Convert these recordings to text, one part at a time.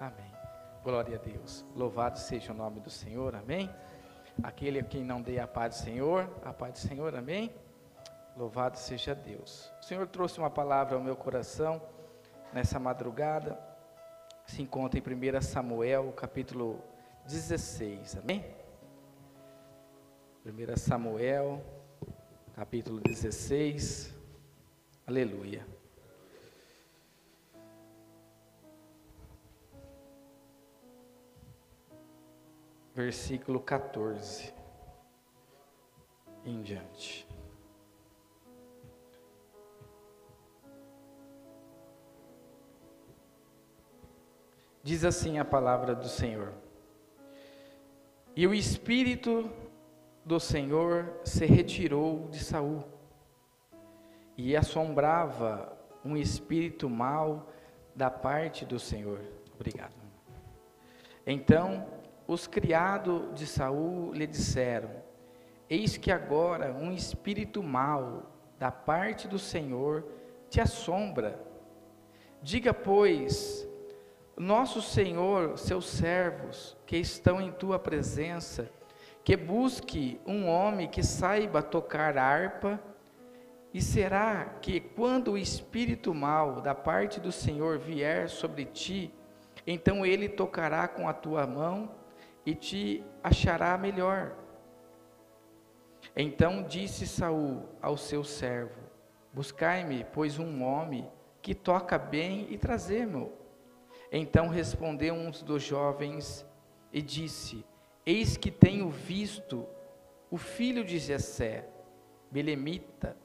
Amém. Glória a Deus. Louvado seja o nome do Senhor. Amém. Aquele a quem não dê a paz do Senhor, a paz do Senhor. Amém. Louvado seja Deus. O Senhor trouxe uma palavra ao meu coração nessa madrugada. Se encontra em 1 Samuel, capítulo 16. Amém? 1 Samuel, capítulo 16. Aleluia. Versículo 14 em diante. Diz assim a palavra do Senhor. E o espírito do Senhor se retirou de Saul, e assombrava um espírito mau da parte do Senhor. Obrigado. Então, os criados de Saul lhe disseram: Eis que agora um espírito mau da parte do Senhor te assombra. Diga, pois, nosso Senhor, seus servos que estão em tua presença, que busque um homem que saiba tocar harpa, e será que quando o espírito mau da parte do Senhor vier sobre ti, então ele tocará com a tua mão e te achará melhor. Então disse Saul ao seu servo: Buscai-me, pois um homem que toca bem e trazei-mo. Então respondeu um dos jovens e disse: Eis que tenho visto o filho de Jessé, belemita,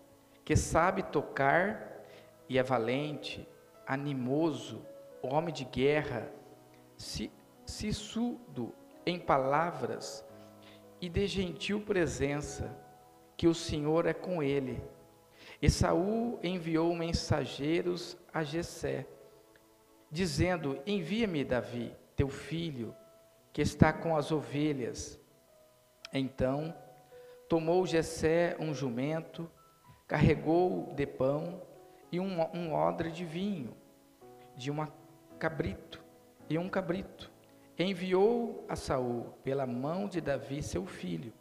que sabe tocar e é valente, animoso, homem de guerra, sisudo em palavras e de gentil presença, que o Senhor é com ele. E Saul enviou mensageiros a Jessé, dizendo: Envia-me Davi, teu filho, que está com as ovelhas. Então tomou Jessé um jumento, carregou de pão e um, um odre de vinho, de uma cabrito e um cabrito. Enviou a Saul pela mão de Davi, seu filho.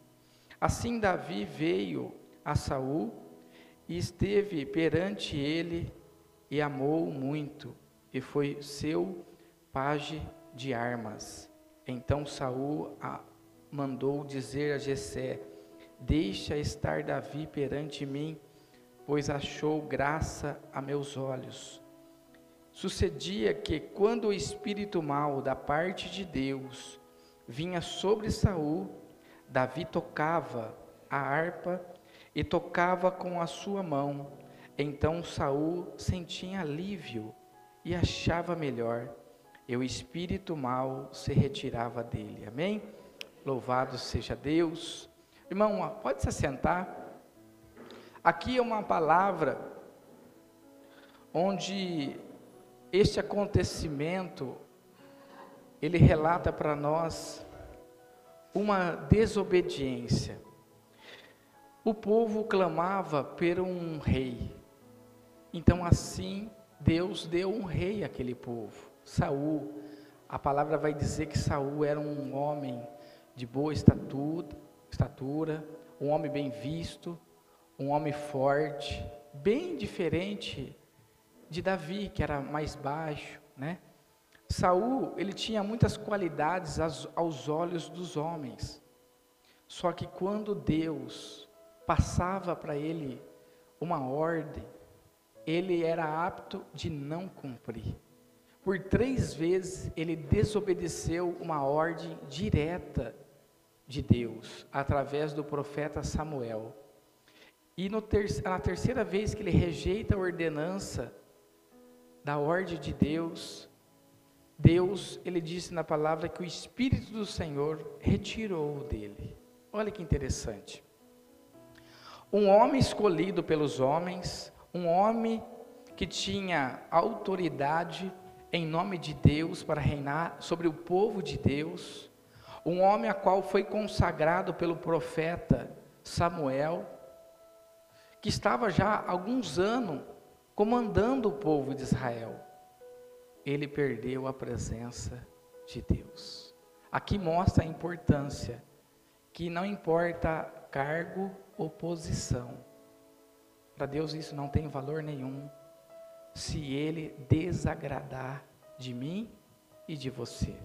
Assim Davi veio a Saul e esteve perante ele e amou muito e foi seu paje de armas. Então Saul mandou dizer a Jessé: Deixa estar Davi perante mim, pois achou graça a meus olhos. Sucedia que quando o espírito mau da parte de Deus vinha sobre Saul, Davi tocava a harpa e tocava com a sua mão. Então Saul sentia alívio e achava melhor, e o espírito mal se retirava dele. Amém? Louvado seja Deus. Irmão, pode se assentar. Aqui é uma palavra onde este acontecimento ele relata para nós uma desobediência. O povo clamava por um rei. Então assim Deus deu um rei àquele povo, Saul. A palavra vai dizer que Saul era um homem de boa estatura, estatura, um homem bem visto, um homem forte, bem diferente de Davi, que era mais baixo, né? Saul, ele tinha muitas qualidades aos olhos dos homens. Só que quando Deus passava para ele uma ordem, ele era apto de não cumprir. Por três vezes ele desobedeceu uma ordem direta de Deus, através do profeta Samuel. E ter, na terceira vez que ele rejeita a ordenança da ordem de Deus, Deus, ele disse na palavra que o Espírito do Senhor retirou dele. Olha que interessante. Um homem escolhido pelos homens, um homem que tinha autoridade em nome de Deus para reinar sobre o povo de Deus, um homem a qual foi consagrado pelo profeta Samuel, que estava já há alguns anos comandando o povo de Israel. ele perdeu a presença de Deus. Aqui mostra a importância que não importa cargo ou posição. Para Deus isso não tem valor nenhum se ele desagradar de mim e de você.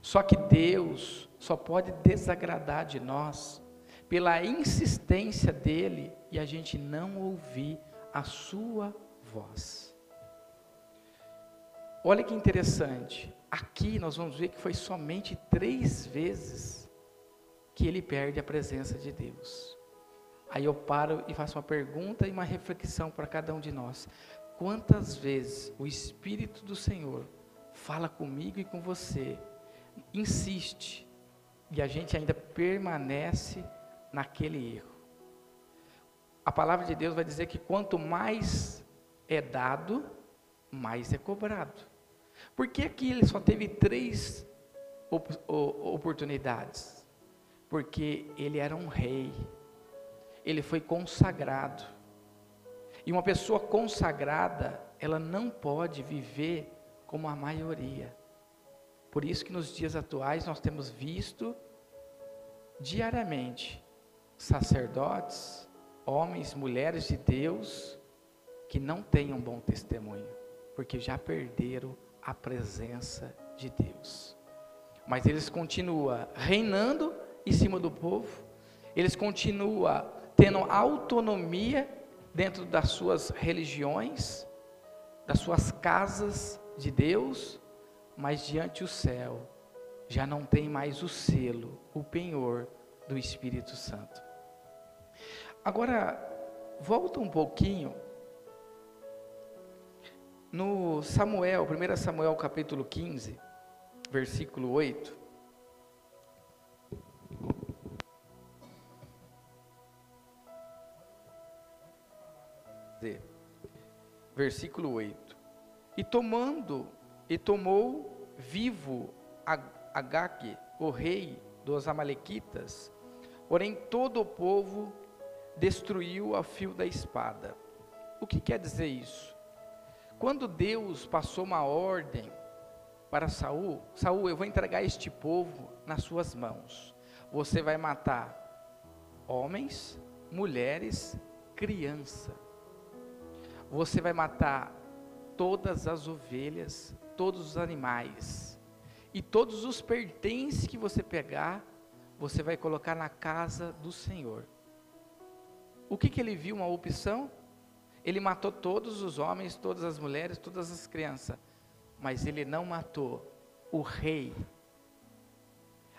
Só que Deus só pode desagradar de nós pela insistência dele e a gente não ouvir a sua voz. Olha que interessante, aqui nós vamos ver que foi somente três vezes que ele perde a presença de Deus. Aí eu paro e faço uma pergunta e uma reflexão para cada um de nós. Quantas vezes o Espírito do Senhor fala comigo e com você, insiste, e a gente ainda permanece naquele erro? A palavra de Deus vai dizer que quanto mais é dado, mais é cobrado. Por que aqui ele só teve três op oportunidades? Porque ele era um rei, ele foi consagrado. E uma pessoa consagrada, ela não pode viver como a maioria. Por isso que nos dias atuais nós temos visto diariamente sacerdotes, homens, mulheres de Deus que não um bom testemunho, porque já perderam a presença de Deus. Mas eles continuam reinando em cima do povo, eles continuam tendo autonomia dentro das suas religiões, das suas casas de Deus, mas diante o céu já não tem mais o selo, o penhor do Espírito Santo. Agora, volta um pouquinho no Samuel, 1 Samuel capítulo 15, versículo 8. Versículo 8. E tomando, e tomou vivo Agag, o rei dos amalequitas, porém todo o povo destruiu a fio da espada. O que quer dizer isso? Quando Deus passou uma ordem para Saul, Saul, eu vou entregar este povo nas suas mãos. Você vai matar homens, mulheres, criança. Você vai matar todas as ovelhas, todos os animais. E todos os pertences que você pegar, você vai colocar na casa do Senhor. O que, que ele viu? Uma opção? Ele matou todos os homens, todas as mulheres, todas as crianças, mas ele não matou o rei.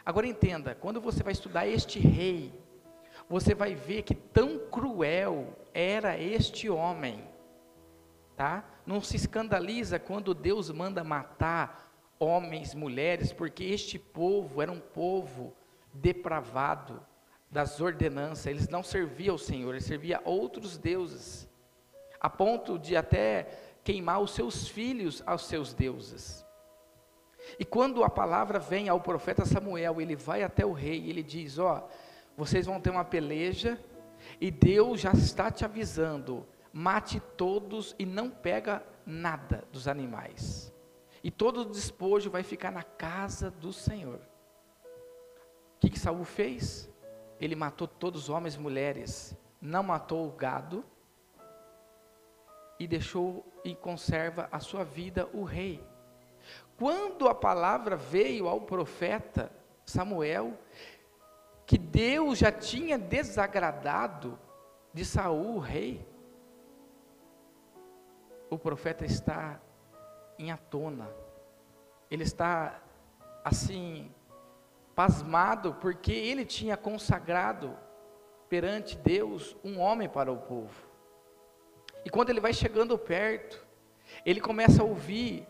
Agora entenda, quando você vai estudar este rei, você vai ver que tão cruel era este homem, tá? Não se escandaliza quando Deus manda matar homens, mulheres, porque este povo era um povo depravado, das ordenanças, eles não serviam ao Senhor, eles serviam a outros deuses, a ponto de até queimar os seus filhos aos seus deuses. E quando a palavra vem ao profeta Samuel, ele vai até o rei e ele diz: Ó, oh, vocês vão ter uma peleja e Deus já está te avisando, mate todos e não pega nada dos animais. E todo o despojo vai ficar na casa do Senhor. O que, que Saul fez? Ele matou todos os homens e mulheres, não matou o gado e deixou e conserva a sua vida o rei. Quando a palavra veio ao profeta Samuel, que Deus já tinha desagradado de Saul, o rei, o profeta está em atona, ele está assim, pasmado, porque ele tinha consagrado perante Deus um homem para o povo. E quando ele vai chegando perto, ele começa a ouvir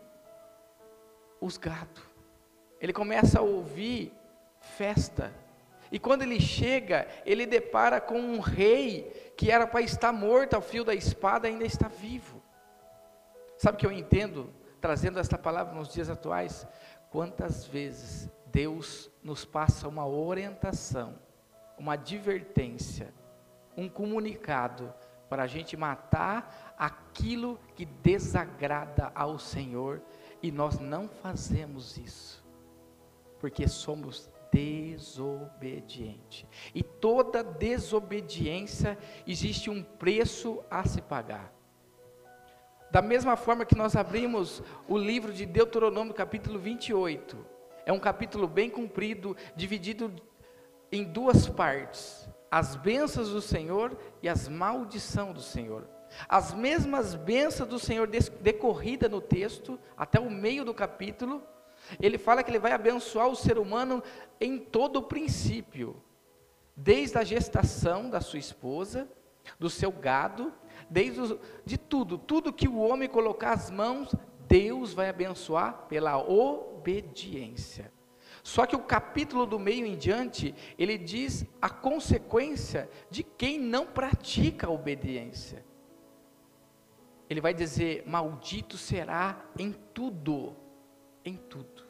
os gatos, ele começa a ouvir festa. E quando ele chega, ele depara com um rei que era para estar morto ao fio da espada, ainda está vivo. Sabe o que eu entendo, trazendo esta palavra nos dias atuais? Quantas vezes Deus nos passa uma orientação, uma advertência, um comunicado para a gente matar aquilo que desagrada ao Senhor E nós não fazemos isso, porque somos desobedientes. E toda desobediência existe um preço a se pagar. Da mesma forma que nós abrimos o livro de Deuteronômio, capítulo 28, é um capítulo bem comprido, dividido em duas partes: as bênçãos do Senhor e as maldição do Senhor. As mesmas bênçãos do Senhor decorrida no texto, até o meio do capítulo, ele fala que ele vai abençoar o ser humano em todo o princípio, desde a gestação da sua esposa, do seu gado, desde de tudo, tudo que o homem colocar as mãos, Deus vai abençoar pela obediência. Só que o capítulo do meio em diante, ele diz a consequência de quem não pratica a obediência. Ele vai dizer: Maldito será em tudo, em tudo.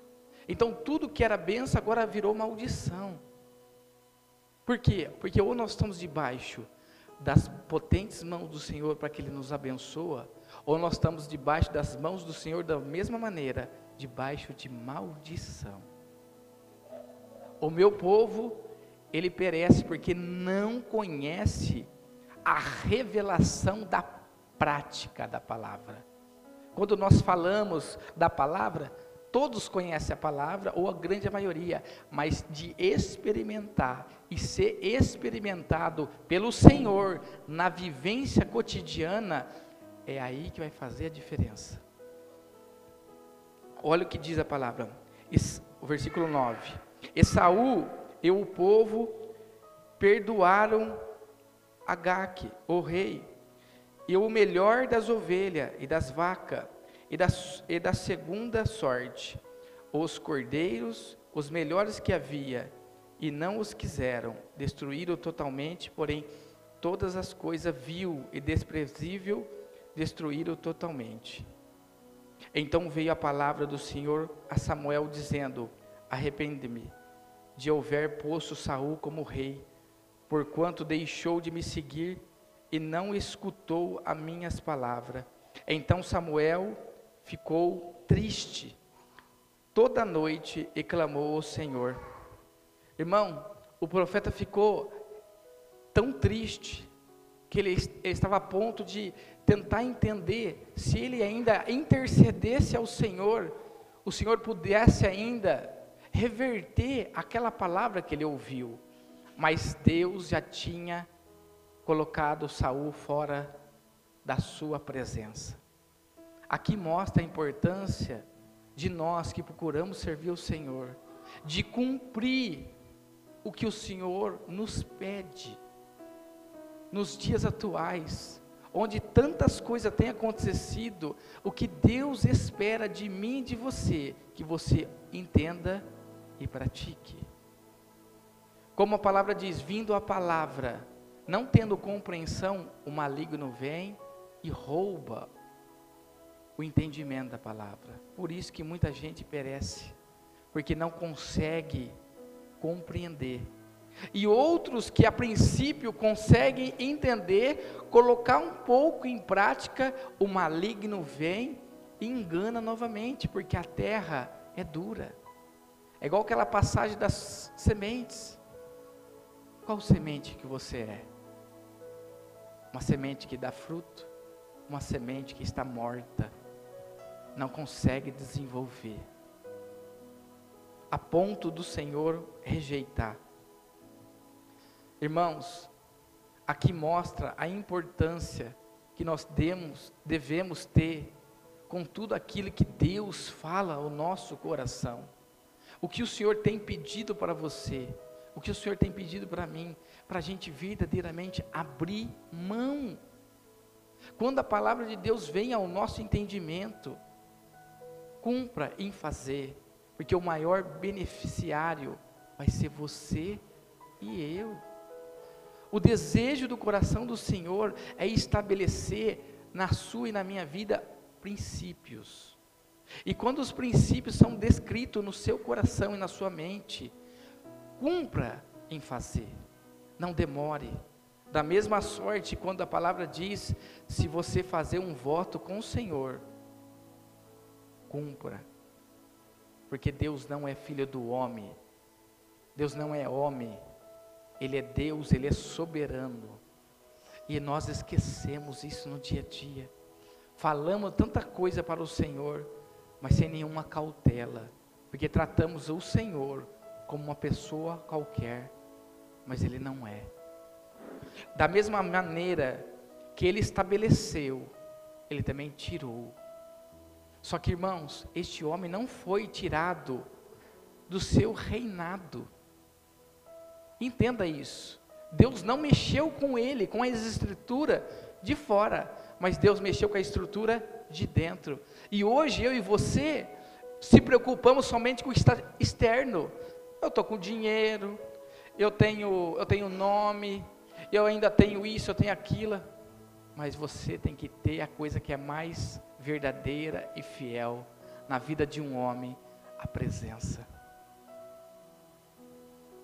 Então, tudo que era benção agora virou maldição. Por quê? Porque ou nós estamos debaixo das potentes mãos do Senhor para que Ele nos abençoa, ou nós estamos debaixo das mãos do Senhor da mesma maneira, debaixo de maldição. O meu povo, ele perece porque não conhece a revelação da prática da palavra. Quando nós falamos da palavra, todos conhecem a palavra, ou a grande maioria, mas de experimentar e ser experimentado pelo Senhor na vivência cotidiana, é aí que vai fazer a diferença. Olha o que diz a palavra, o versículo 9: Esaú e o povo perdoaram Agaque, o rei, e o melhor das ovelhas e das vacas, e e da segunda sorte, os cordeiros, os melhores que havia, e não os quiseram, destruíram totalmente, porém todas as coisas vil e desprezível destruíram totalmente. Então veio a palavra do Senhor a Samuel dizendo: Arrepende-me de houver posto Saul como rei, porquanto deixou de me seguir e não escutou as minhas palavras. Então Samuel ficou triste toda noite e clamou ao Senhor. Irmão, o profeta ficou tão triste que ele, ele, estava a ponto de tentar entender se ele ainda intercedesse ao Senhor, o Senhor pudesse ainda reverter aquela palavra que ele ouviu. Mas Deus já tinha colocado Saul fora da sua presença. Aqui mostra a importância de nós que procuramos servir o Senhor, de cumprir o que o Senhor nos pede. Nos dias atuais, onde tantas coisas têm acontecido, o que Deus espera de mim e de você, que você entenda e pratique. Como a palavra diz, vindo a palavra, não tendo compreensão, o maligno vem e rouba o entendimento da palavra. Por isso que muita gente perece, porque não consegue compreender. E outros que a princípio conseguem entender, colocar um pouco em prática, o maligno vem e engana novamente, porque a terra é dura. É igual aquela passagem das sementes. Qual semente que você é? Uma semente que dá fruto, uma semente que está morta não consegue desenvolver, a ponto do Senhor rejeitar. Irmãos, aqui mostra a importância que nós demos, devemos ter com tudo aquilo que Deus fala ao nosso coração. O que o Senhor tem pedido para você, o que o Senhor tem pedido para mim, para a gente verdadeiramente abrir mão. Quando a palavra de Deus vem ao nosso entendimento, cumpra em fazer, porque o maior beneficiário vai ser você e eu. O desejo do coração do Senhor é estabelecer na sua e na minha vida princípios. E quando os princípios são descritos no seu coração e na sua mente, cumpra em fazer. Não demore. Da mesma sorte, quando a palavra diz: se você fazer um voto com o Senhor, cumpra. Porque Deus não é filho do homem. Deus não é homem. Ele é Deus, ele é soberano. E nós esquecemos isso no dia a dia. Falamos tanta coisa para o Senhor, mas sem nenhuma cautela, porque tratamos o Senhor como uma pessoa qualquer, mas Ele não é. Da mesma maneira que Ele estabeleceu, Ele também tirou. Só que, irmãos, este homem não foi tirado do seu reinado. Entenda isso. Deus não mexeu com ele, com a estrutura de fora, mas Deus mexeu com a estrutura de dentro. E hoje eu e você se preocupamos somente com o externo. Eu estou com dinheiro, eu tenho, eu tenho nome, eu ainda tenho isso, eu tenho aquilo. Mas você tem que ter a coisa que é mais verdadeira e fiel na vida de um homem, a presença.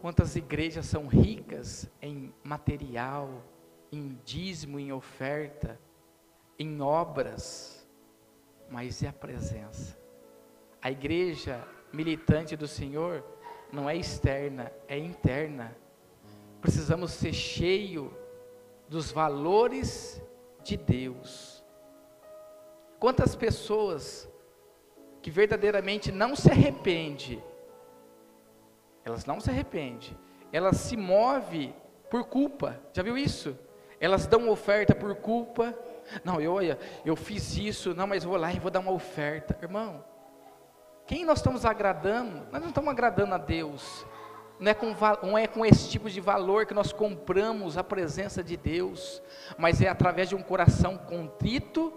Quantas igrejas são ricas em material, em dízimo, em oferta, em obras, mas e a presença? A igreja militante do Senhor não é externa, é interna. Precisamos ser cheio dos valores de Deus. Quantas pessoas que verdadeiramente não se arrepende elas não se arrependem. Elas se movem por culpa. Já viu isso? Elas dão oferta por culpa. Não, eu, olha, eu fiz isso, não, mas vou lá e vou dar uma oferta. Irmão, quem nós estamos agradando? Nós não estamos agradando a Deus. Não é, com, não é com esse tipo de valor que nós compramos a presença de Deus, mas é através de um coração contrito.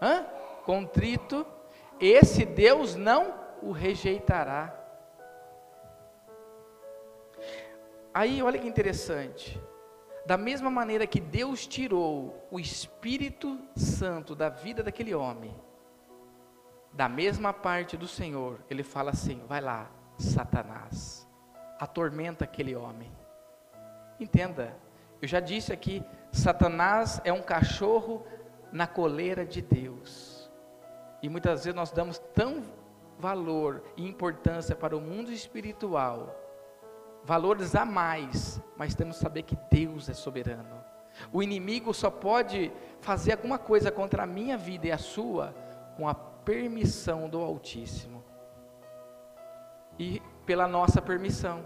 Hã? Contrito, esse Deus não o rejeitará. Aí, olha que interessante. Da mesma maneira que Deus tirou o Espírito Santo da vida daquele homem, da mesma parte do Senhor, ele fala assim: vai lá, Satanás, atormenta aquele homem. Entenda, eu já disse aqui: Satanás é um cachorro na coleira de Deus. E muitas vezes nós damos tão valor e importância para o mundo espiritual valores a mais, mas temos que saber que Deus é soberano. O inimigo só pode fazer alguma coisa contra a minha vida e a sua com a permissão do Altíssimo. E pela nossa permissão.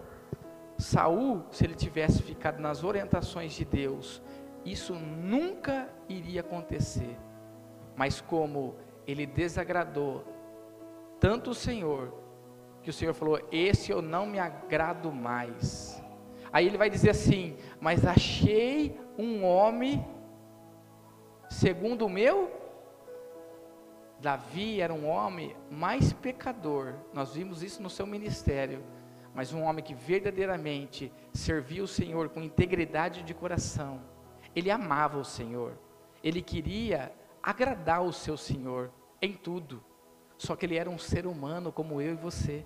Saul, se ele tivesse ficado nas orientações de Deus, isso nunca iria acontecer. Mas como ele desagradou tanto o Senhor que o Senhor falou: Esse eu não me agrado mais. Aí ele vai dizer assim: Mas achei um homem segundo o meu. Davi era um homem mais pecador, nós vimos isso no seu ministério, mas um homem que verdadeiramente servia o Senhor com integridade de coração. Ele amava o Senhor, ele queria agradar o seu Senhor em tudo, só que ele era um ser humano como eu e você.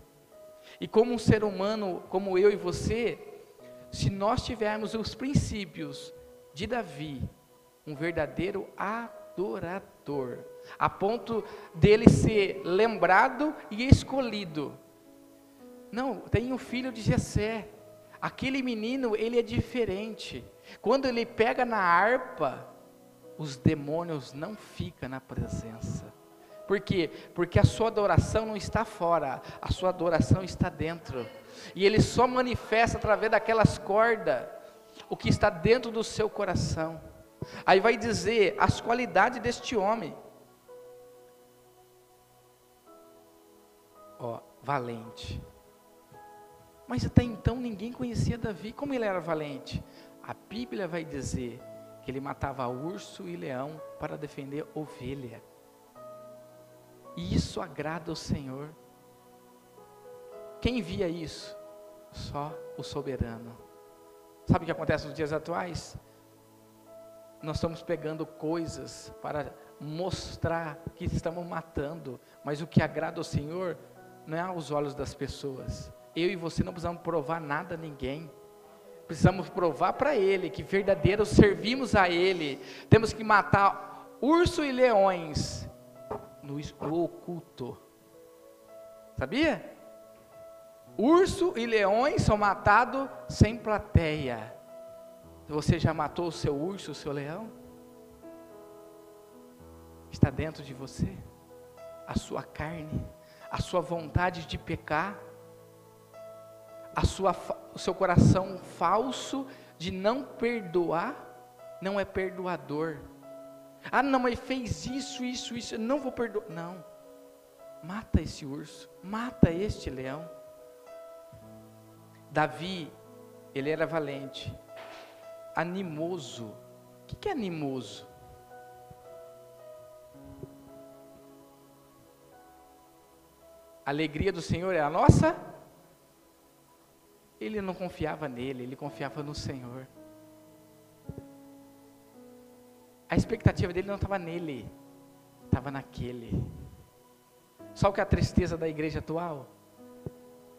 E como um ser humano, como eu e você, se nós tivermos os princípios de Davi, um verdadeiro adorador, a ponto dele ser lembrado e escolhido. Não, tem o filho de Jessé. Aquele menino, ele é diferente. Quando ele pega na harpa, os demônios não ficam na presença. Por quê? Porque a sua adoração não está fora, a sua adoração está dentro. E ele só manifesta através daquelas cordas o que está dentro do seu coração. Aí vai dizer as qualidades deste homem. Ó, valente. Mas até então ninguém conhecia Davi. Como ele era valente? A Bíblia vai dizer que ele matava urso e leão para defender ovelha. E isso agrada o Senhor. Quem via isso? Só o soberano. Sabe o que acontece nos dias atuais? Nós estamos pegando coisas para mostrar que estamos matando, mas o que agrada ao Senhor não é aos olhos das pessoas. Eu e você não precisamos provar nada a ninguém. Precisamos provar para Ele que verdadeiro servimos a Ele. Temos que matar urso e leões no, oculto. Sabia? Urso e leões são matados sem plateia. Você já matou o seu urso, o seu leão? Está dentro de você a sua carne, a sua vontade de pecar, a sua, o seu coração falso de não perdoar, não é perdoador. Ah, não, mas fez isso, isso, isso, eu não vou perdoar. Não. Mata esse urso, mata este leão. Davi, ele era valente, animoso. O que é animoso? A alegria do Senhor é a nossa? Ele não confiava nele, ele confiava no Senhor. A expectativa dele não estava nele, estava naquele. O que a tristeza da igreja atual?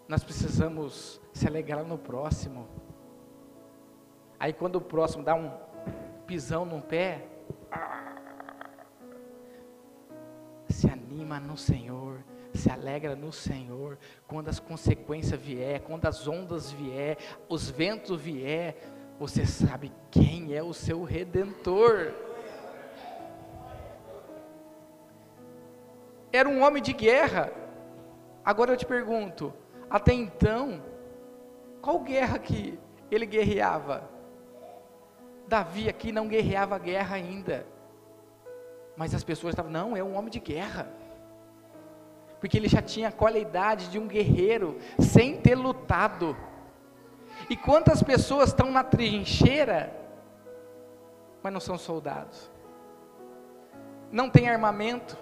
Nós precisamos se alegrar no próximo. Aí quando o próximo dá um pisão no pé, se anima no Senhor, se alegra no Senhor, quando as consequências vier, quando as ondas vier, os ventos vier, você sabe quem é o seu redentor. Era um homem de guerra. Agora eu te pergunto, até então, qual guerra que ele guerreava? Davi aqui não guerreava guerra ainda. Mas as pessoas estavam, não, é um homem de guerra porque ele já tinha a qualidade de um guerreiro sem ter lutado. E quantas pessoas estão na trincheira, mas não são soldados? Não tem armamento,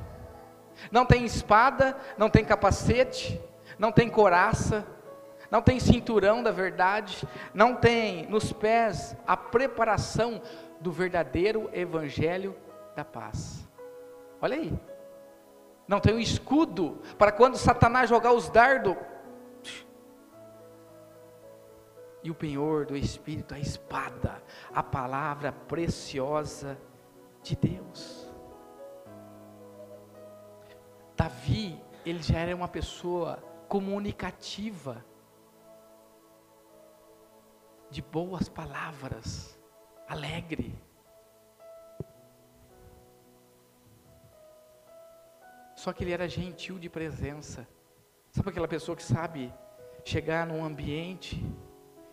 não tem espada, não tem capacete, não tem coraça, não tem cinturão da verdade, não tem nos pés a preparação do verdadeiro evangelho da paz. Olha aí não tem um escudo para quando Satanás jogar os dardos. E o penhor do Espírito, a espada, a palavra preciosa de Deus. Davi, ele já era uma pessoa comunicativa, de boas palavras, alegre. Só que ele era gentil de presença. Sabe aquela pessoa que sabe chegar num ambiente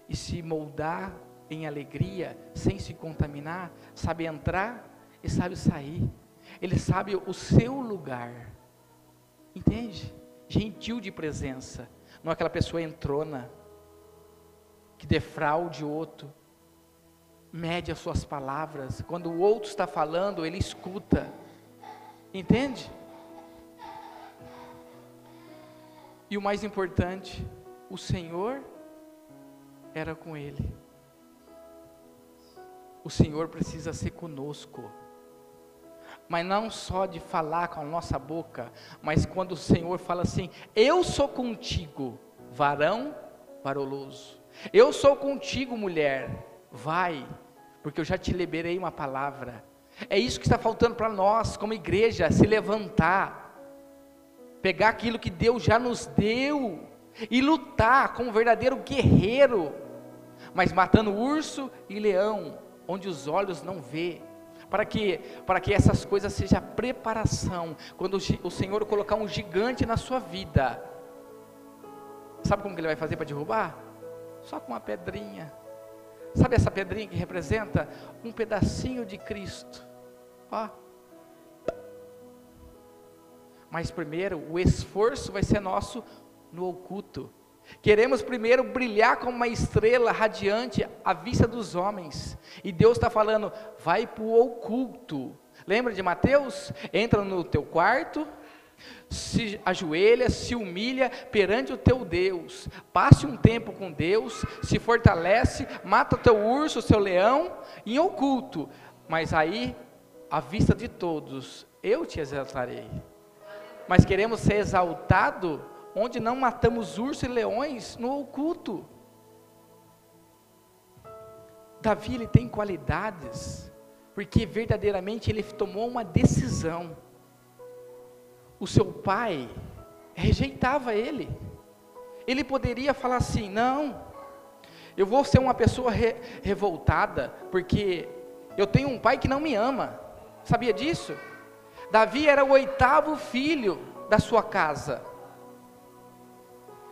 e se moldar em alegria, sem se contaminar, sabe entrar e sabe sair. Ele sabe o seu lugar. Entende? Gentil de presença. Não é aquela pessoa entrona, que defraude o outro, mede as suas palavras. Quando o outro está falando, ele escuta. Entende? E o mais importante, o Senhor era com ele. O Senhor precisa ser conosco. Mas não só de falar com a nossa boca, mas quando o Senhor fala assim: Eu sou contigo, varão varoloso. Eu sou contigo, mulher. Vai, porque eu já te liberei uma palavra. É isso que está faltando para nós, como igreja, se levantar pegar aquilo que Deus já nos deu e lutar como um verdadeiro guerreiro, mas matando urso e leão, onde os olhos não vê. Para que, para que essas coisas sejam preparação, quando o Senhor colocar um gigante na sua vida, sabe como que ele vai fazer para derrubar? Só com uma pedrinha. Sabe essa pedrinha que representa um pedacinho de Cristo? Ó, mas primeiro, o esforço vai ser nosso no oculto. Queremos primeiro brilhar como uma estrela radiante à vista dos homens. E Deus está falando, vai para o oculto. Lembra de Mateus? Entra no teu quarto, se ajoelha, se humilha perante o teu Deus, passe um tempo com Deus, se fortalece, mata o teu urso, o seu leão, em oculto, mas aí, à vista de todos, eu te exaltarei mas queremos ser exaltado onde não matamos ursos e leões no oculto. Davi ele tem qualidades, porque verdadeiramente ele tomou uma decisão. o seu pai rejeitava ele. Ele poderia falar assim: não, eu vou ser uma pessoa re, revoltada, porque eu tenho um pai que não me ama. Sabia disso? Davi era o oitavo filho da sua casa.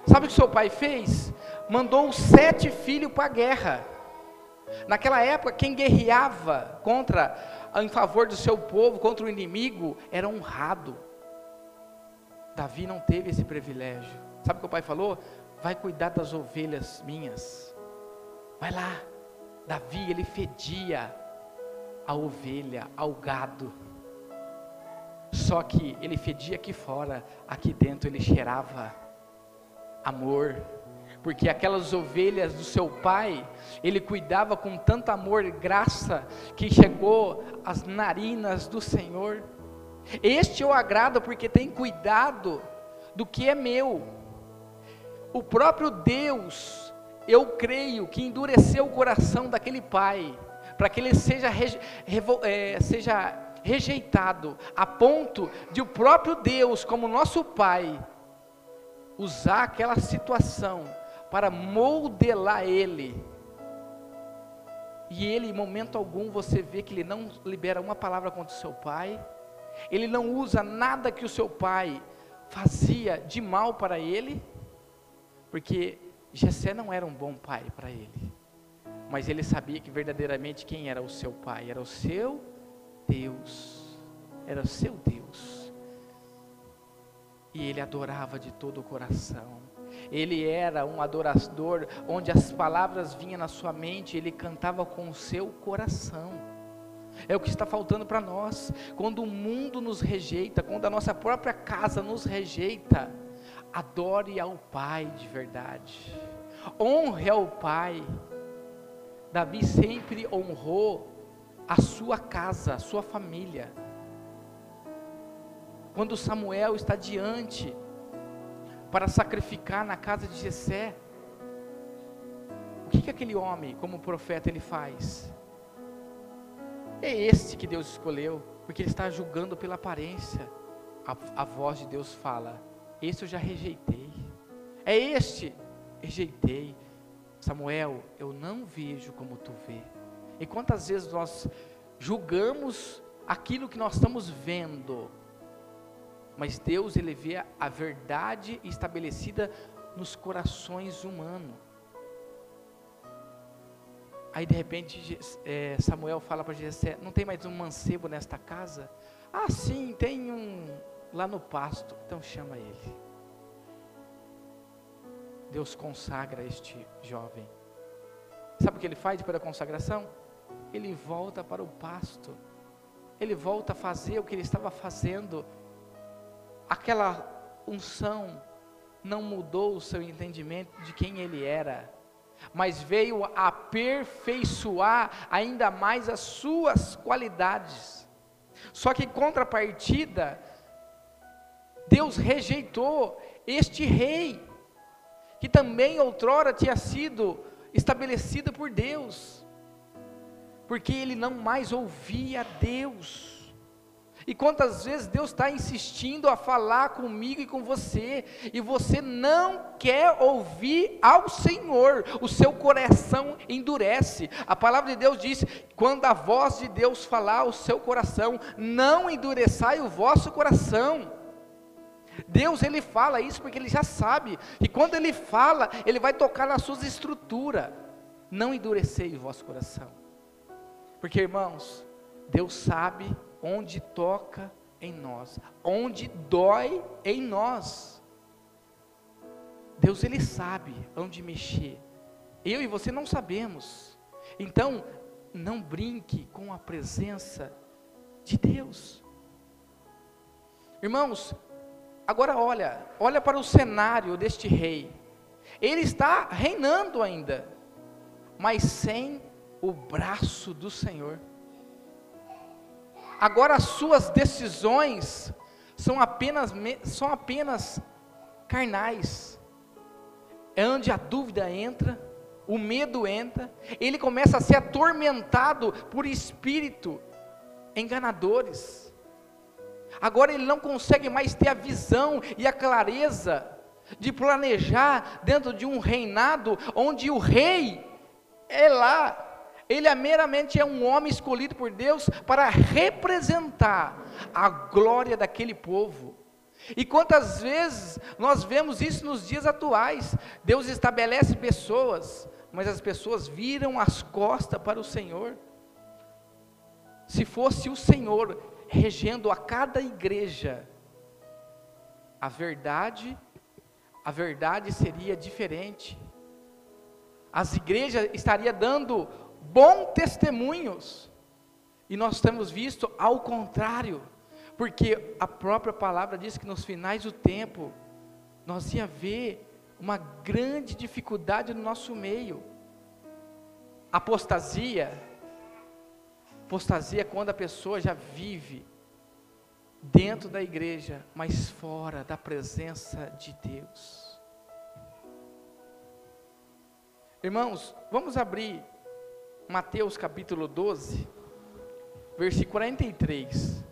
Sabe o que seu pai fez? Mandou sete filhos para a guerra. Naquela época, quem guerreava contra, em favor do seu povo, contra o inimigo, era honrado. Davi não teve esse privilégio. Sabe o que o pai falou? Vai cuidar das ovelhas minhas. Vai lá. Davi, ele fedia a ovelha, ao gado. Só que ele fedia aqui fora, aqui dentro ele cheirava amor, porque aquelas ovelhas do seu pai, ele cuidava com tanto amor e graça, que chegou às narinas do Senhor. Este eu agrado porque tem cuidado do que é meu. O próprio Deus, eu creio que endureceu o coração daquele pai, para que ele seja, é, seja rejeitado, a ponto de o próprio Deus, como nosso Pai, usar aquela situação para modelar ele. E ele, em momento algum, você vê que ele não libera uma palavra contra o seu pai, ele não usa nada que o seu pai fazia de mal para ele, porque Jessé não era um bom pai para ele, mas ele sabia que verdadeiramente quem era o seu pai, era o seu Deus, era o seu Deus, e ele adorava de todo o coração, ele era um adorador, onde as palavras vinham na sua mente, ele cantava com o seu coração. É o que está faltando para nós. Quando o mundo nos rejeita, quando a nossa própria casa nos rejeita, adore ao Pai de verdade. Honre ao Pai. Davi sempre honrou a sua casa, a sua família. Quando Samuel está diante para sacrificar na casa de Jessé, o que, que aquele homem, como profeta, ele faz? É este que Deus escolheu, porque ele está julgando pela aparência. A, a voz de Deus fala: Este eu já rejeitei. É este, rejeitei. Samuel, eu não vejo como tu vê. E quantas vezes nós julgamos aquilo que nós estamos vendo, mas Deus ele vê a verdade estabelecida nos corações humanos. Aí de repente é, Samuel fala para Jessé, não tem mais um mancebo nesta casa? Ah sim, tem um lá no pasto, então chama ele. Deus consagra este jovem. Sabe o que ele faz depois da consagração? Ele volta para o pasto. Ele volta a fazer o que ele estava fazendo. Aquela unção não mudou o seu entendimento de quem ele era mas veio aperfeiçoar ainda mais as suas qualidades. Só que, em contrapartida, Deus rejeitou este rei, que também outrora tinha sido estabelecido por Deus, porque ele não mais ouvia Deus. E quantas vezes Deus está insistindo a falar comigo e com você, e você não quer ouvir ao Senhor, o seu coração endurece. A palavra de Deus diz: quando a voz de Deus falar o seu coração, não endureçai o vosso coração. Deus ele fala isso porque ele já sabe, e quando ele fala, ele vai tocar nas suas estruturas. Não endurecei o vosso coração, porque irmãos, Deus sabe onde toca em nós, onde dói em nós. Deus ele sabe onde mexer. Eu e você não sabemos. Então, não brinque com a presença de Deus. Irmãos, agora olha, olha para o cenário deste rei. Ele está reinando ainda, mas sem o braço do Senhor. Agora as suas decisões são apenas, são apenas carnais. É onde a dúvida entra, o medo entra, ele começa a ser atormentado por espírito enganadores. Agora ele não consegue mais ter a visão e a clareza de planejar dentro de um reinado onde o rei é lá. Ele é meramente é um homem escolhido por Deus para representar a glória daquele povo. E quantas vezes nós vemos isso nos dias atuais? Deus estabelece pessoas, mas as pessoas viram as costas para o Senhor. Se fosse o Senhor regendo a cada igreja, a verdade, a verdade seria diferente. As igrejas estariam dando bons testemunhos. E nós temos visto ao contrário. Porque a própria palavra diz que nos finais do tempo, nós ia ver uma grande dificuldade no nosso meio. Apostasia. Apostasia é quando a pessoa já vive dentro da igreja, mas fora da presença de Deus. Irmãos, vamos abrir Mateus capítulo 12, versículo 43.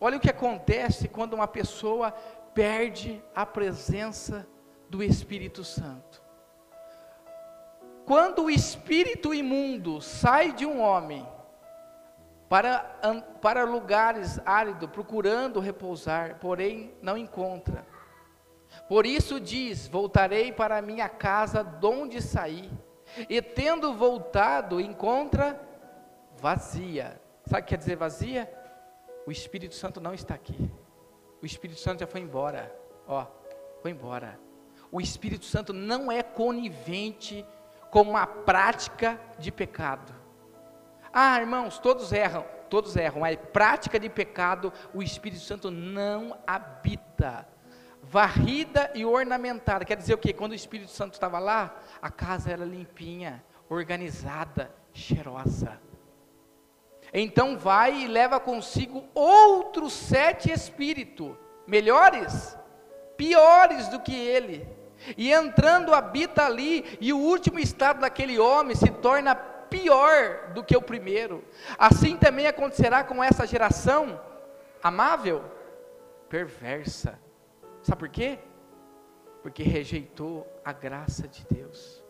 Olha o que acontece quando uma pessoa perde a presença do Espírito Santo. Quando o espírito imundo sai de um homem para, para lugares áridos, procurando repousar, porém não encontra. Por isso diz: Voltarei para minha casa, de onde saí, e tendo voltado, encontra vazia. Sabe o que quer dizer vazia? O Espírito Santo não está aqui. O Espírito Santo já foi embora. Ó, foi embora. O Espírito Santo não é conivente com uma prática de pecado. Ah, irmãos, todos erram, todos erram, mas prática de pecado, o Espírito Santo não habita. Varrida e ornamentada, quer dizer o quê? Quando o Espírito Santo estava lá, a casa era limpinha, organizada, cheirosa. Então vai e leva consigo outros sete espíritos, melhores, piores do que ele. E entrando habita ali, e o último estado daquele homem se torna pior do que o primeiro. Assim também acontecerá com essa geração amável, perversa. Sabe por quê? Porque rejeitou a graça de Deus.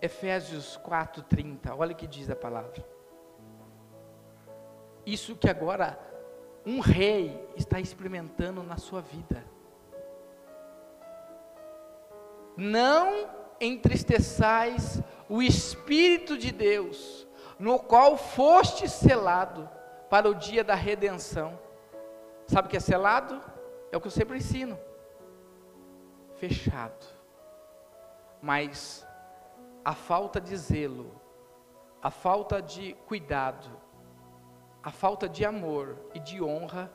Efésios 4:30. Olha o que diz a palavra. Isso que agora um rei está experimentando na sua vida. Não entristeçais o Espírito de Deus, no qual foste selado para o dia da redenção. Sabe o que é selado? É o que eu sempre ensino. Fechado. Mas a falta de zelo, a falta de cuidado, a falta de amor e de honra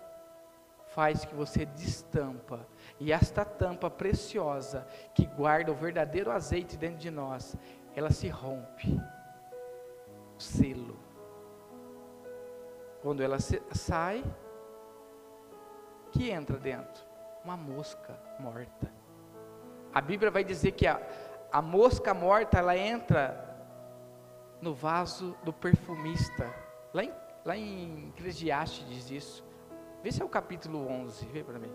faz que você destampa. E esta tampa preciosa que guarda o verdadeiro azeite dentro de nós, ela se rompe. Selo. Quando ela sai, que entra dentro? Uma mosca morta. A Bíblia vai dizer que a, a mosca morta ela entra no vaso do perfumista. Lá em, lá em Eclesiastes diz isso. Vê se é o capítulo 11, vê para mim.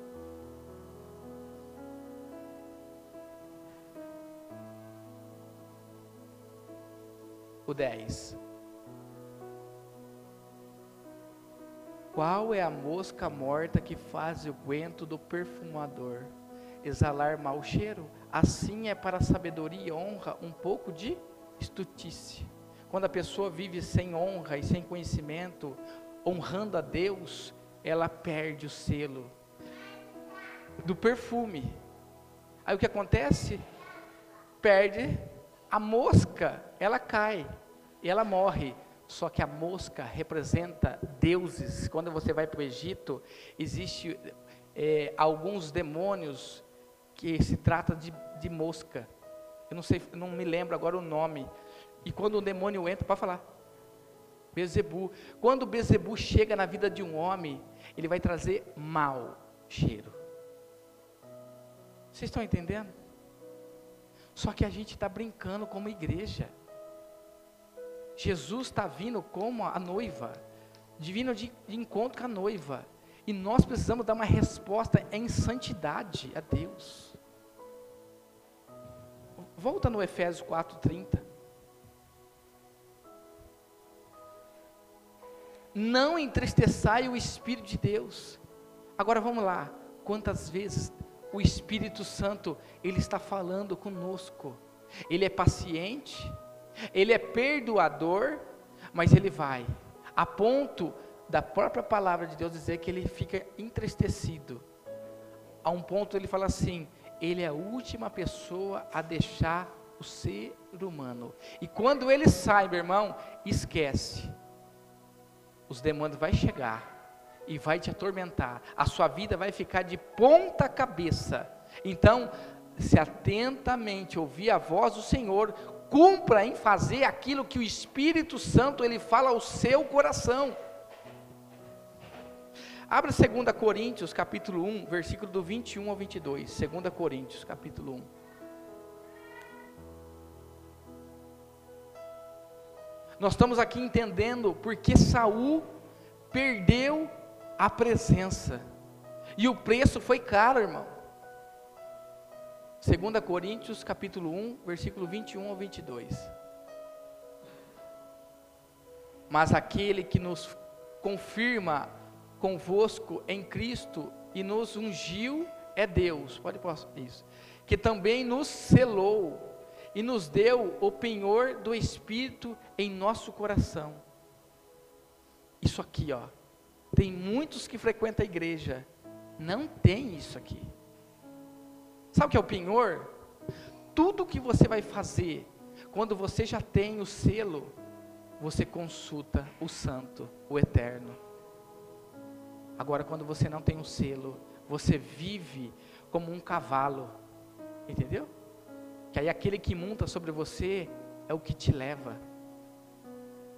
O 10. Qual é a mosca morta que faz o guento do perfumador exalar mau cheiro? Assim é para a sabedoria e honra um pouco de estutice. Quando a pessoa vive sem honra e sem conhecimento, honrando a Deus, ela perde o selo do perfume. Aí o que acontece? Perde a mosca, ela cai e ela morre. Só que a mosca representa deuses. Quando você vai para o Egito, existe é, alguns demônios que se trata de, de mosca. Eu não sei, não me lembro agora o nome. E quando o demônio entra, para falar. Bezebu. Quando Bezebu chega na vida de um homem, ele vai trazer mau cheiro. Vocês estão entendendo? Só que a gente está brincando como igreja. Jesus está vindo como a noiva, vindo de, de encontro com a noiva. E nós precisamos dar uma resposta em santidade a Deus. Volta no Efésios 4:30. Não entristeçai o Espírito de Deus. Agora vamos lá. Quantas vezes o Espírito Santo ele está falando conosco? Ele é paciente, ele é perdoador, mas ele vai a ponto da própria palavra de Deus dizer que ele fica entristecido. A um ponto ele fala assim: ele é a última pessoa a deixar o ser humano. E quando ele sai, meu irmão, esquece. Os demônios vai chegar e vai te atormentar. A sua vida vai ficar de ponta cabeça. Então, se atentamente ouvir a voz do Senhor, cumpra em fazer aquilo que o Espírito Santo ele fala ao seu coração. Abra 2 Coríntios, capítulo 1, versículo do 21 ao 22. 2 Coríntios, capítulo 1. Nós estamos aqui entendendo porque Saul perdeu a presença. E o preço foi caro, irmão. 2 Coríntios, capítulo 1, versículo 21 ao 22. Mas aquele que nos confirma convosco em Cristo e nos ungiu é Deus. Pode pôr isso. Que também nos selou e nos deu o penhor do Espírito em nosso coração. Isso aqui, ó. Tem muitos que frequentam a igreja, não tem isso aqui. Sabe o que é o penhor? Tudo que você vai fazer, quando você já tem o selo, você consulta o Santo, o Eterno. Agora, quando você não tem o selo, você vive como um cavalo, entendeu? Que aí aquele que monta sobre você é o que te leva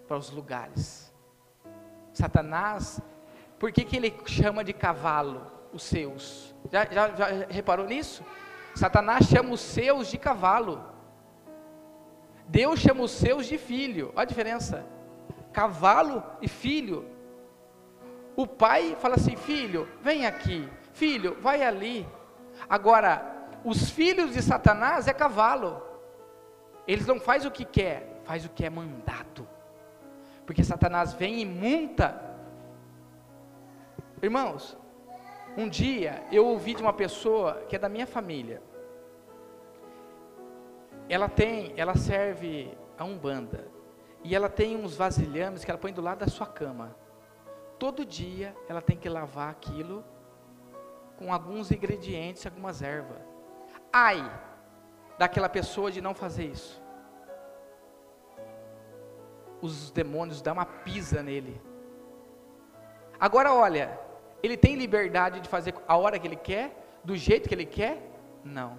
para os lugares. Satanás, por que, que ele chama de cavalo os seus? Já, já, já reparou nisso? Satanás chama os seus de cavalo. Deus chama os seus de filho. Olha a diferença. Cavalo e filho. O pai fala assim: filho, vem aqui. Filho, vai ali. Agora, os filhos de Satanás é cavalo. Eles não faz o que quer, faz o que é mandado. Porque Satanás vem e monta. Irmãos, um dia eu ouvi de uma pessoa que é da minha família. Ela tem, ela serve a Umbanda. E ela tem uns vasilhames que ela põe do lado da sua cama. Todo dia ela tem que lavar aquilo com alguns ingredientes, algumas ervas. Ai daquela pessoa de não fazer isso. Os demônios dão uma pisa nele. Agora olha, ele tem liberdade de fazer a hora que ele quer, do jeito que ele quer? Não.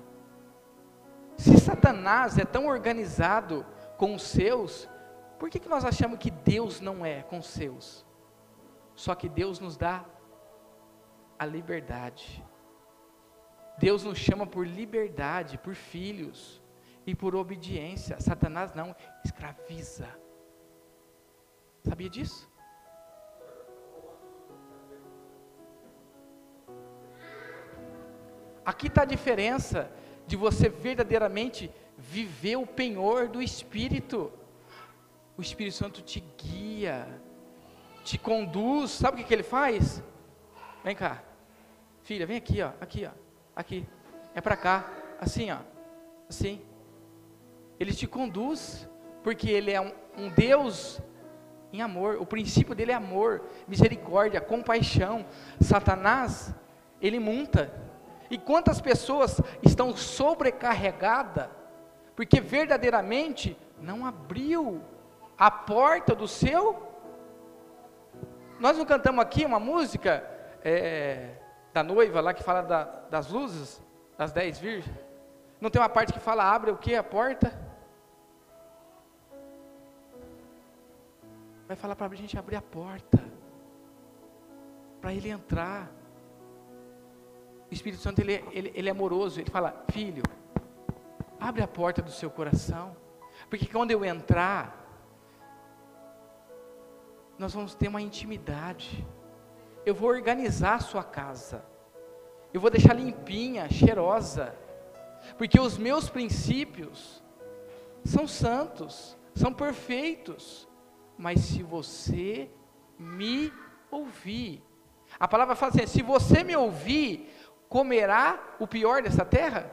Se Satanás é tão organizado com os seus, por que, que nós achamos que Deus não é com os seus? Só que Deus nos dá a liberdade. Deus nos chama por liberdade, por filhos e por obediência. Satanás não escraviza. Sabia disso? Aqui está a diferença de você verdadeiramente viver o penhor do Espírito. O Espírito Santo te guia, te conduz. Sabe o que, que ele faz? Vem cá, filha, vem aqui, ó, aqui, ó, aqui. É para cá, assim, ó, assim. Ele te conduz, porque ele é um, um Deus em amor. O princípio dele é amor, misericórdia, compaixão. Satanás, ele monta e quantas pessoas estão sobrecarregadas, porque verdadeiramente não abriu a porta do seu. Nós não cantamos aqui uma música é, da noiva lá que fala da, das luzes, das dez virgens. Não tem uma parte que fala abre o que? A porta? Vai falar para a gente abrir a porta, para ele entrar. O Espírito Santo ele, ele, ele é amoroso, ele fala: Filho, abre a porta do seu coração, porque quando eu entrar, nós vamos ter uma intimidade. Eu vou organizar a sua casa. Eu vou deixar limpinha, cheirosa. Porque os meus princípios são santos, são perfeitos. Mas se você me ouvir, a palavra fala assim: se você me ouvir, comerá o pior dessa terra?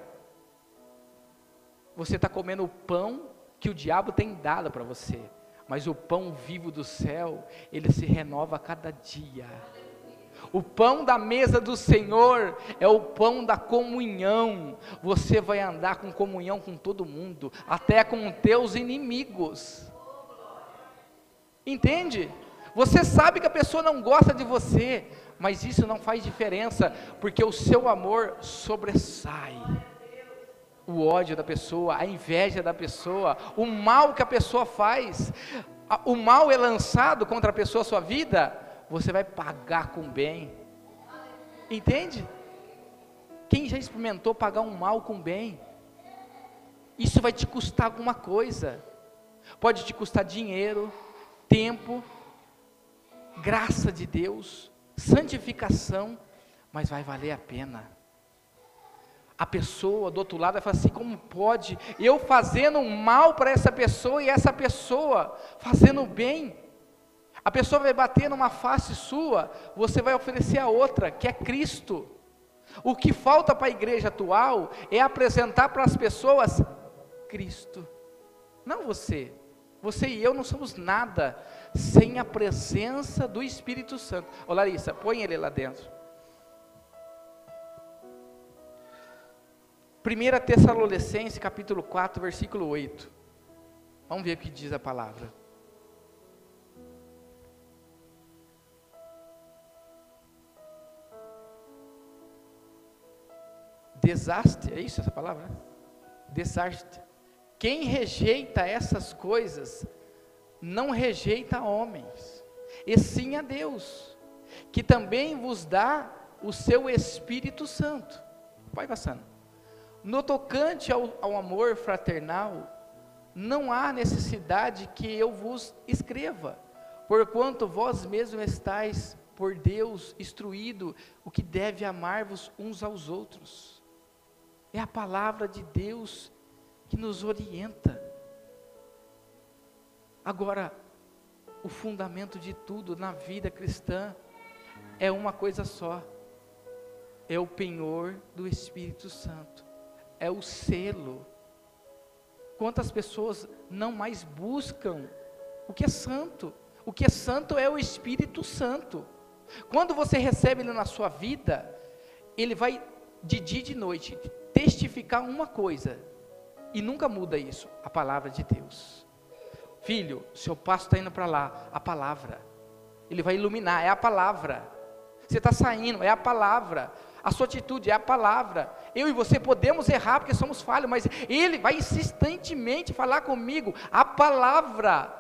Você está comendo o pão que o diabo tem dado para você, mas o pão vivo do céu, ele se renova a cada dia. O pão da mesa do Senhor é o pão da comunhão. Você vai andar com comunhão com todo mundo, até com teus inimigos. Entende? Você sabe que a pessoa não gosta de você, mas isso não faz diferença, porque o seu amor sobressai. O ódio da pessoa, a inveja da pessoa, o mal que a pessoa faz, o mal é lançado contra a pessoa, a sua vida, você vai pagar com bem. Entende? Quem já experimentou pagar um mal com bem? Isso vai te custar alguma coisa. Pode te custar dinheiro, tempo, graça de Deus, santificação, mas vai valer a pena. A pessoa do outro lado vai falar assim: como pode eu fazendo mal para essa pessoa e essa pessoa fazendo bem? A pessoa vai bater numa face sua, você vai oferecer a outra, que é Cristo. O que falta para a igreja atual é apresentar para as pessoas Cristo, não você. Você e eu não somos nada sem a presença do Espírito Santo. Ô Larissa, põe ele lá dentro. 1 Tessalonicenses capítulo 4, versículo 8. Vamos ver o que diz a palavra. Desastre, é isso essa palavra? Desastre. Quem rejeita essas coisas não rejeita homens, e sim a Deus, que também vos dá o seu Espírito Santo. Vai passando. No tocante ao, ao amor fraternal, não há necessidade que eu vos escreva, porquanto vós mesmos estáis por Deus instruído o que deve amar-vos uns aos outros. É a palavra de Deus que nos orienta. Agora, o fundamento de tudo na vida cristã é uma coisa só: é o penhor do Espírito Santo, é o selo. Quantas pessoas não mais buscam o que é santo? O que é santo é o Espírito Santo. Quando você recebe ele na sua vida, ele vai de dia e de noite testificar uma coisa, e nunca muda isso: a palavra de Deus. Filho, seu passo está indo para lá, a palavra. Ele vai iluminar, é a palavra. Você está saindo, é a palavra. A sua atitude é a palavra. Eu e você podemos errar porque somos falhos, mas Ele vai insistentemente falar comigo a palavra.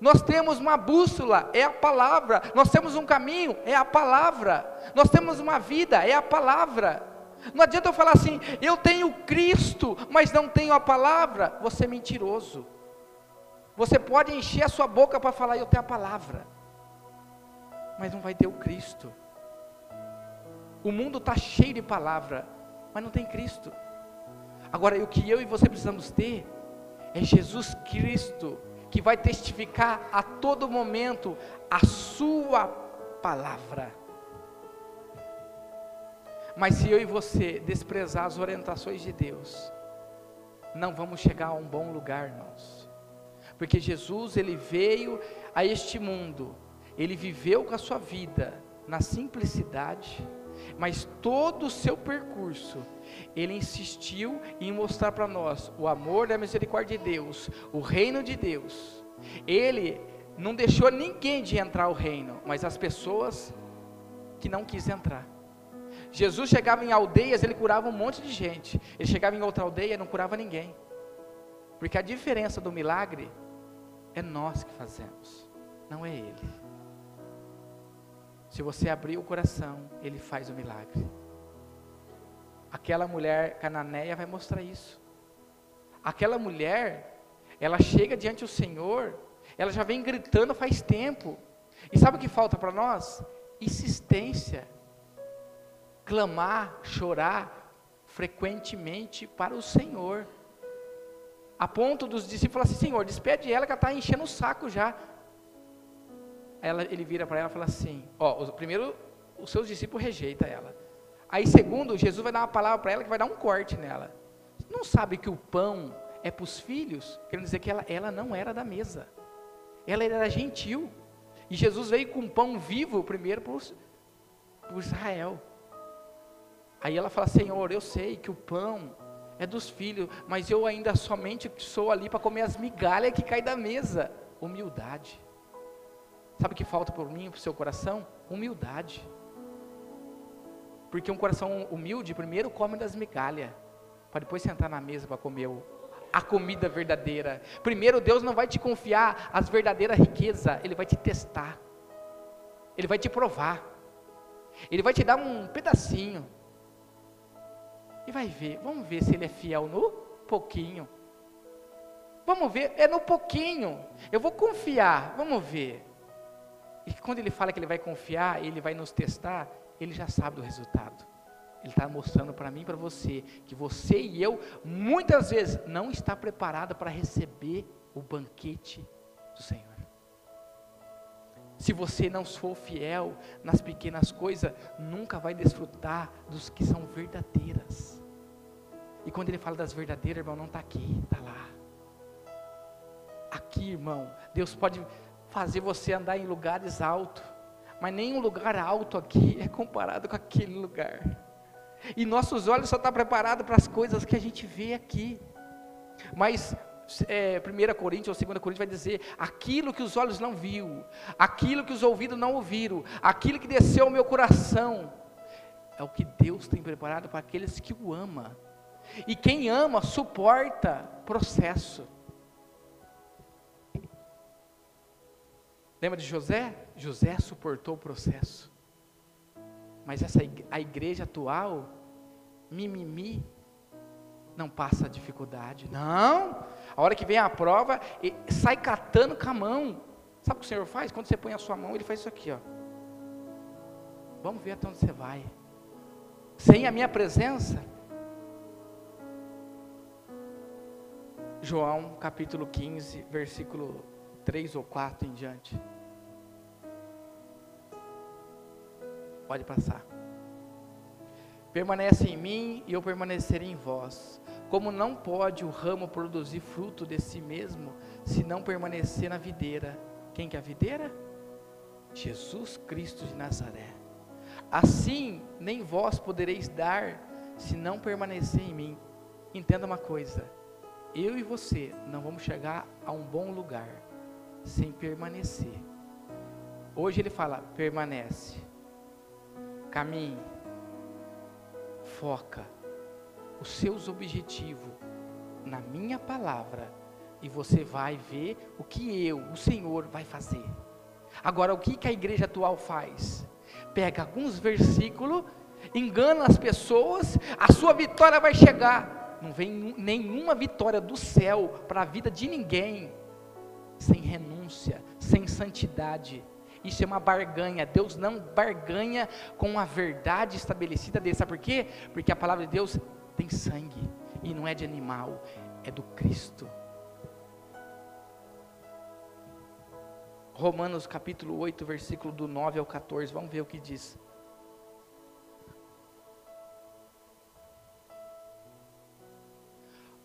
Nós temos uma bússola, é a palavra. Nós temos um caminho, é a palavra. Nós temos uma vida, é a palavra. Não adianta eu falar assim, eu tenho Cristo, mas não tenho a palavra. Você é mentiroso. Você pode encher a sua boca para falar, eu tenho a palavra, mas não vai ter o Cristo. O mundo está cheio de palavra, mas não tem Cristo. Agora, o que eu e você precisamos ter é Jesus Cristo, que vai testificar a todo momento a Sua palavra. Mas se eu e você desprezar as orientações de Deus, não vamos chegar a um bom lugar, irmãos. Porque Jesus, ele veio a este mundo, ele viveu com a sua vida na simplicidade, mas todo o seu percurso, ele insistiu em mostrar para nós o amor da misericórdia de Deus, o reino de Deus. Ele não deixou ninguém de entrar ao reino, mas as pessoas que não quis entrar. Jesus chegava em aldeias, ele curava um monte de gente. Ele chegava em outra aldeia não curava ninguém. Porque a diferença do milagre é nós que fazemos, não é Ele. Se você abrir o coração, Ele faz o milagre. Aquela mulher cananeia vai mostrar isso. Aquela mulher, ela chega diante do Senhor, ela já vem gritando faz tempo. E sabe o que falta para nós? Insistência. Clamar, chorar frequentemente para o Senhor. A ponto dos discípulos falar assim: Senhor, despede ela que ela está enchendo o saco já. Ela, ele vira para ela e fala assim: Ó, primeiro, os seus discípulos rejeitam ela. Aí, segundo, Jesus vai dar uma palavra para ela que vai dar um corte nela. Não sabe que o pão é para os filhos? Querendo dizer que ela, ela não era da mesa. Ela era gentil. E Jesus veio com pão vivo primeiro para Israel. Aí ela fala: Senhor, eu sei que o pão é dos filhos, mas eu ainda somente sou ali para comer as migalhas que caem da mesa. Humildade. Sabe o que falta por mim, para o seu coração? Humildade. Porque um coração humilde, primeiro come das migalhas, para depois sentar na mesa para comer o, a comida verdadeira. Primeiro, Deus não vai te confiar as verdadeiras riquezas, Ele vai te testar, Ele vai te provar, Ele vai te dar um pedacinho, e vai ver, vamos ver se Ele é fiel no pouquinho. Vamos ver, é no pouquinho, eu vou confiar, vamos ver. E quando Ele fala que Ele vai confiar, Ele vai nos testar, Ele já sabe do resultado. Ele está mostrando para mim e para você que você e eu, muitas vezes, não está preparado para receber o banquete do Senhor. Se você não for fiel nas pequenas coisas, nunca vai desfrutar dos que são verdadeiras. E quando ele fala das verdadeiras, irmão, não está aqui, está lá. Aqui, irmão, Deus pode fazer você andar em lugares altos, mas nenhum lugar alto aqui é comparado com aquele lugar. E nossos olhos só estão tá preparados para as coisas que a gente vê aqui. Mas é, 1 Coríntios ou 2 Coríntios vai dizer: aquilo que os olhos não viu, aquilo que os ouvidos não ouviram, aquilo que desceu ao meu coração, é o que Deus tem preparado para aqueles que o amam. E quem ama suporta processo. Lembra de José? José suportou o processo. Mas essa a igreja atual, mimimi, não passa dificuldade. Não. A hora que vem a prova, sai catando com a mão. Sabe o que o Senhor faz? Quando você põe a sua mão, ele faz isso aqui, ó. Vamos ver até onde você vai. Sem a minha presença. João capítulo 15, versículo 3 ou 4 em diante. Pode passar. Permanece em mim e eu permanecerei em vós. Como não pode o ramo produzir fruto de si mesmo, se não permanecer na videira. Quem que é a videira? Jesus Cristo de Nazaré. Assim, nem vós podereis dar, se não permanecer em mim. Entenda uma coisa: eu e você não vamos chegar a um bom lugar sem permanecer. Hoje ele fala: permanece caminhe, foca os seus objetivos na minha palavra e você vai ver o que eu, o Senhor, vai fazer. Agora, o que, que a igreja atual faz? Pega alguns versículos, engana as pessoas, a sua vitória vai chegar. Não vem nenhuma vitória do céu para a vida de ninguém sem renúncia, sem santidade. Isso é uma barganha. Deus não barganha com a verdade estabelecida dele. Sabe por quê? Porque a palavra de Deus tem sangue. E não é de animal, é do Cristo. Romanos capítulo 8, versículo do 9 ao 14. Vamos ver o que diz.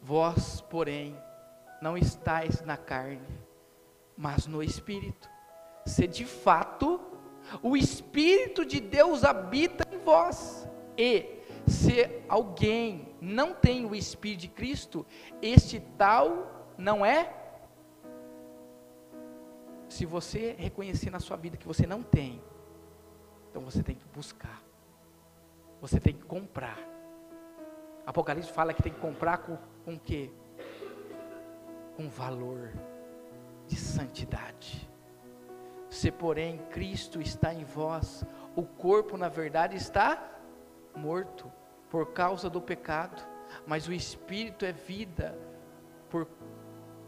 Vós, porém, não estáis na carne, mas no espírito se de fato o Espírito de Deus habita em vós. E se alguém não tem o Espírito de Cristo, este tal não é. Se você reconhecer na sua vida que você não tem, então você tem que buscar, você tem que comprar. Apocalipse fala que tem que comprar com, com o quê? Com valor de santidade. Se, porém, Cristo está em vós, o corpo, na verdade, está morto por causa do pecado, mas o espírito é vida por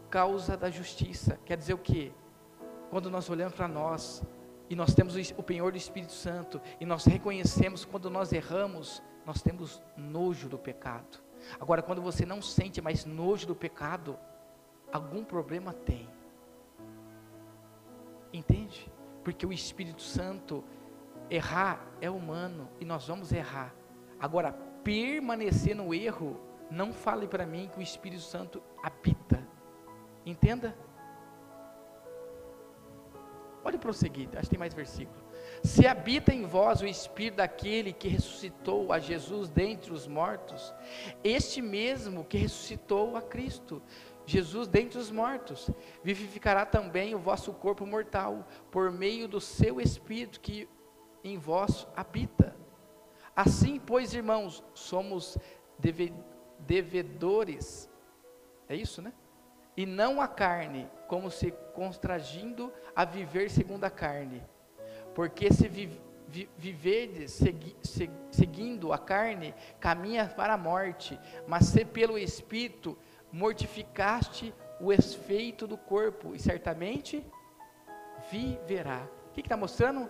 causa da justiça. Quer dizer o que? Quando nós olhamos para nós, e nós temos o penhor do Espírito Santo, e nós reconhecemos quando nós erramos, nós temos nojo do pecado. Agora, quando você não sente mais nojo do pecado, algum problema tem. Entende? Porque o Espírito Santo, errar é humano e nós vamos errar. Agora, permanecer no erro, não fale para mim que o Espírito Santo habita. Entenda? Pode prosseguir, acho que tem mais versículo. Se habita em vós o Espírito daquele que ressuscitou a Jesus dentre os mortos, este mesmo que ressuscitou a Cristo, Jesus dentre os mortos, vivificará também o vosso corpo mortal, por meio do seu Espírito que em vós habita. Assim, pois, irmãos, somos deve, devedores, é isso, né? E não a carne, como se constrangindo a viver segundo a carne. Porque se vi, vi, viverdes segui, se, seguindo a carne, caminha para a morte, mas se pelo Espírito mortificaste o efeito do corpo, e certamente viverá. O que está mostrando?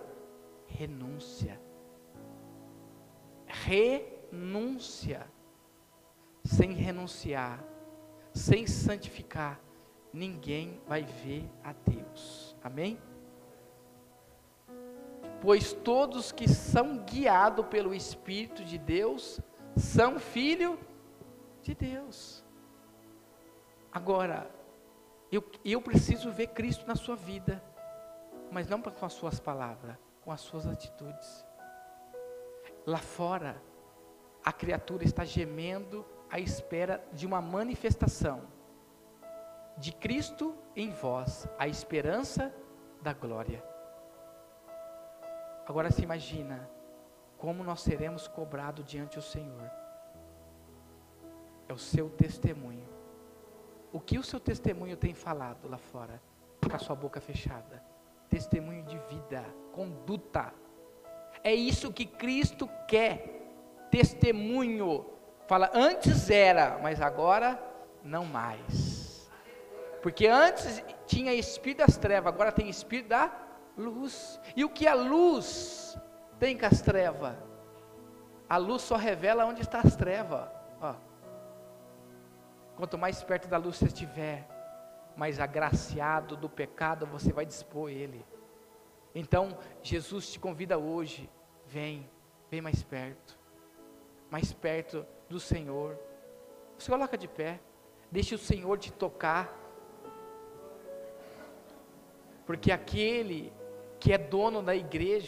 Renúncia. Renúncia. Sem renunciar, sem santificar, ninguém vai ver a Deus. Amém? Pois todos que são guiados pelo Espírito de Deus são filho de Deus. Agora, eu, eu preciso ver Cristo na sua vida, mas não com as suas palavras, com as suas atitudes. Lá fora, a criatura está gemendo à espera de uma manifestação de Cristo em vós, a esperança da glória. Agora se imagina como nós seremos cobrados diante do Senhor. É o seu testemunho. O que o seu testemunho tem falado lá fora, com a sua boca fechada? Testemunho de vida, conduta. É isso que Cristo quer. Testemunho. Fala, antes era, mas agora não mais. Porque antes tinha espírito das trevas, agora tem espírito da luz. E o que a luz tem com as trevas? A luz só revela onde está as trevas. Ó. Quanto mais perto da luz você estiver, mais agraciado do pecado você vai dispor ele. Então, Jesus te convida hoje, vem, vem mais perto, mais perto do Senhor. Se coloca de pé, deixe o Senhor te tocar, porque aquele que é dono da igreja,